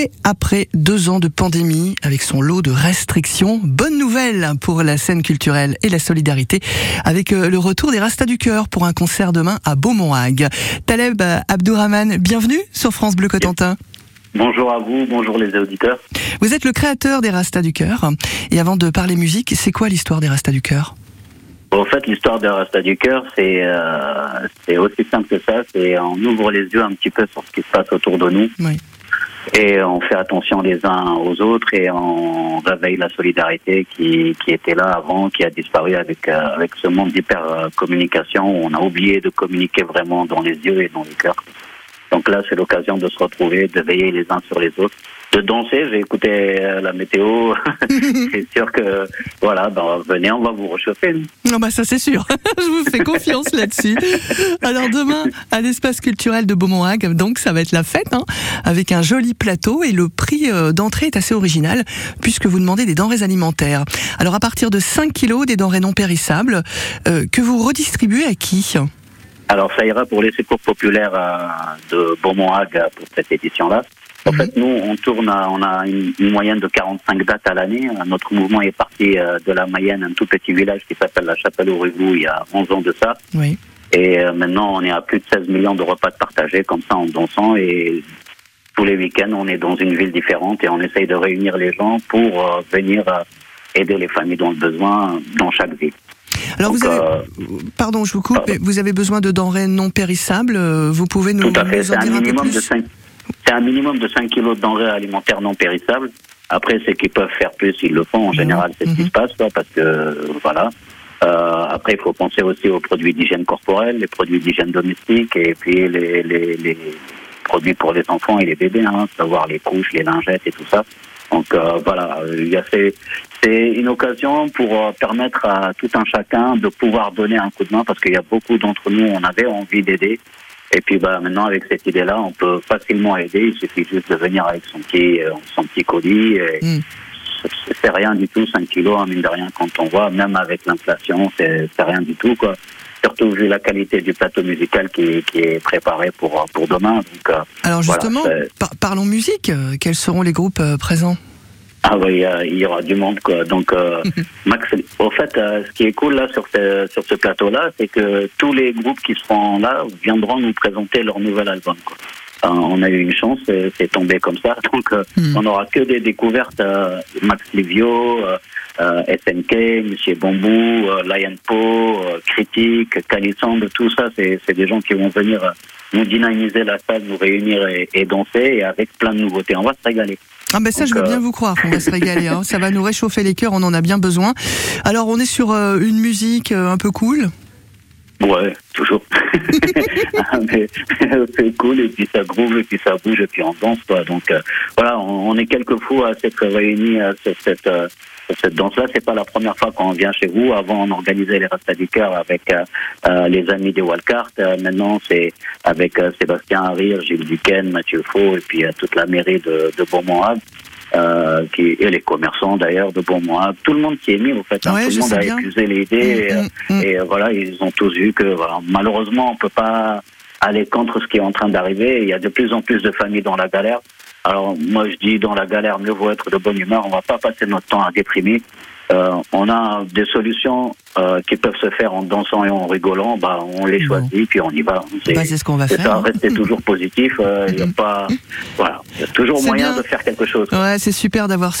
Et après deux ans de pandémie, avec son lot de restrictions, bonne nouvelle pour la scène culturelle et la solidarité, avec euh, le retour des Rastas du Cœur pour un concert demain à Beaumont-Hague. Taleb Abdourahman, bienvenue sur France Bleu Cotentin. Bonjour à vous, bonjour les auditeurs. Vous êtes le créateur des Rastas du Cœur. Et avant de parler musique, c'est quoi l'histoire des Rastas du Cœur? En fait, l'histoire des Rastas du Cœur, c'est euh, c'est aussi simple que ça. C'est on ouvre les yeux un petit peu sur ce qui se passe autour de nous. Oui. Et on fait attention les uns aux autres et on réveille la solidarité qui, qui était là avant, qui a disparu avec, euh, avec ce monde d'hyper communication où on a oublié de communiquer vraiment dans les yeux et dans les cœurs. Donc là, c'est l'occasion de se retrouver, de veiller les uns sur les autres, de danser. J'ai écouté euh, la météo. c'est sûr que, voilà, ben, venez, on va vous réchauffer. Non, bah ça c'est sûr. Je vous fais confiance là-dessus. Alors demain, à l'espace culturel de Beaumont-Hague, donc ça va être la fête, hein, avec un joli plateau et le prix euh, d'entrée est assez original puisque vous demandez des denrées alimentaires. Alors à partir de 5 kilos des denrées non périssables euh, que vous redistribuez à qui? Alors ça ira pour les secours populaires de Beaumont-Hague pour cette édition-là. En fait, nous, on tourne, on a une, moyenne de 45 dates à l'année. Notre mouvement est parti de la Mayenne, un tout petit village qui s'appelle la Chapelle au Rugou, il y a 11 ans de ça. Oui. Et maintenant, on est à plus de 16 millions de repas partagés comme ça en dansant. Et tous les week-ends, on est dans une ville différente et on essaye de réunir les gens pour venir aider les familles dans le besoin dans chaque ville. Alors vous avez, pardon, je vous coupe, mais vous avez besoin de denrées non périssables. Vous pouvez nous, Tout à fait. nous en dire un peu plus de 5, C'est un minimum de 5 kilos de denrées alimentaires non périssables. Après, c'est qu'ils peuvent faire plus, ils le font. En général, c'est ce qui se passe, quoi, parce que voilà. Euh, après, il faut penser aussi aux produits d'hygiène corporelle, les produits d'hygiène domestique, et puis les, les, les, produits pour les enfants et les bébés, hein, savoir les couches, les lingettes et tout ça. Donc euh, voilà, il y a ces, c'est une occasion pour euh, permettre à tout un chacun de pouvoir donner un coup de main parce qu'il y a beaucoup d'entre nous, on avait envie d'aider. Et puis bah, maintenant, avec cette idée-là, on peut facilement aider. Il suffit juste de venir avec son petit, euh, son petit colis. Et Mm. C'est rien du tout, 5 kilos, hein, mine de rien, quand on voit, même avec l'inflation, c'est c'est rien du tout. quoi. Surtout vu la qualité du plateau musical qui, qui est préparé pour, pour demain. Donc, euh, Alors justement, par- parlons musique. Quels seront les groupes présents? Ah oui, il y a- il y aura du monde quoi. Donc euh, Max, au fait, euh, ce qui est cool là sur ce sur ce plateau-là, c'est que tous les groupes qui seront là viendront nous présenter leur nouvel album. Quoi. On a eu une chance, c'est tombé comme ça. Donc euh, Hmm. on n'aura que des découvertes. euh, Max Livio, euh, euh, SNK, Monsieur Bambou, euh, Lion Po, euh, Critique, Calisande, tout ça, c'est c'est des gens qui vont venir euh, nous dynamiser la salle, nous réunir et, et danser, et avec plein de nouveautés. On va se régaler. Ah ben ça, je veux euh, bien vous croire qu'on va se régaler. hein. Ça va nous réchauffer les cœurs, on en a bien besoin. Alors on est sur euh, une musique euh, un peu cool. Ouais, toujours. Ah, mais c'est cool, et puis ça groove, et puis ça bouge, et puis on danse, quoi. Donc, euh, voilà, on, on est quelques fois à s'être réunis euh, sur cette, euh, cette danse-là. C'est pas la première fois qu'on vient chez vous. Avant, on organisait les Rastas du Cœur avec euh, euh, les amis des Walcart. Euh, maintenant, c'est avec euh, Sébastien Harrir, Gilles Duquesne, Mathieu Faux, et puis euh, toute la mairie de, de Beaumont-Hague. Euh, qui, et les commerçants d'ailleurs de Beaumont-Hague, tout le monde qui est mis au fait, hein. Ouais, tout le monde a bien. épuisé l'idée. et, euh, Mm, mm. et euh, voilà, ils ont tous vu que voilà, malheureusement, on peut pas aller contre ce qui est en train d'arriver. Il y a de plus en plus de familles dans la galère. Alors moi, je dis dans la galère, mieux vaut être de bonne humeur. On va pas passer notre temps à déprimer. Euh, on a des solutions euh, qui peuvent se faire en dansant et en rigolant. Bah, on les Bon. choisit puis on y va. C'est Bah, ce qu'on va faire. ça. hein. Restez toujours positif. euh, Il y a pas, voilà, il y a toujours moyen bien. de faire quelque chose. Ouais, c'est super d'avoir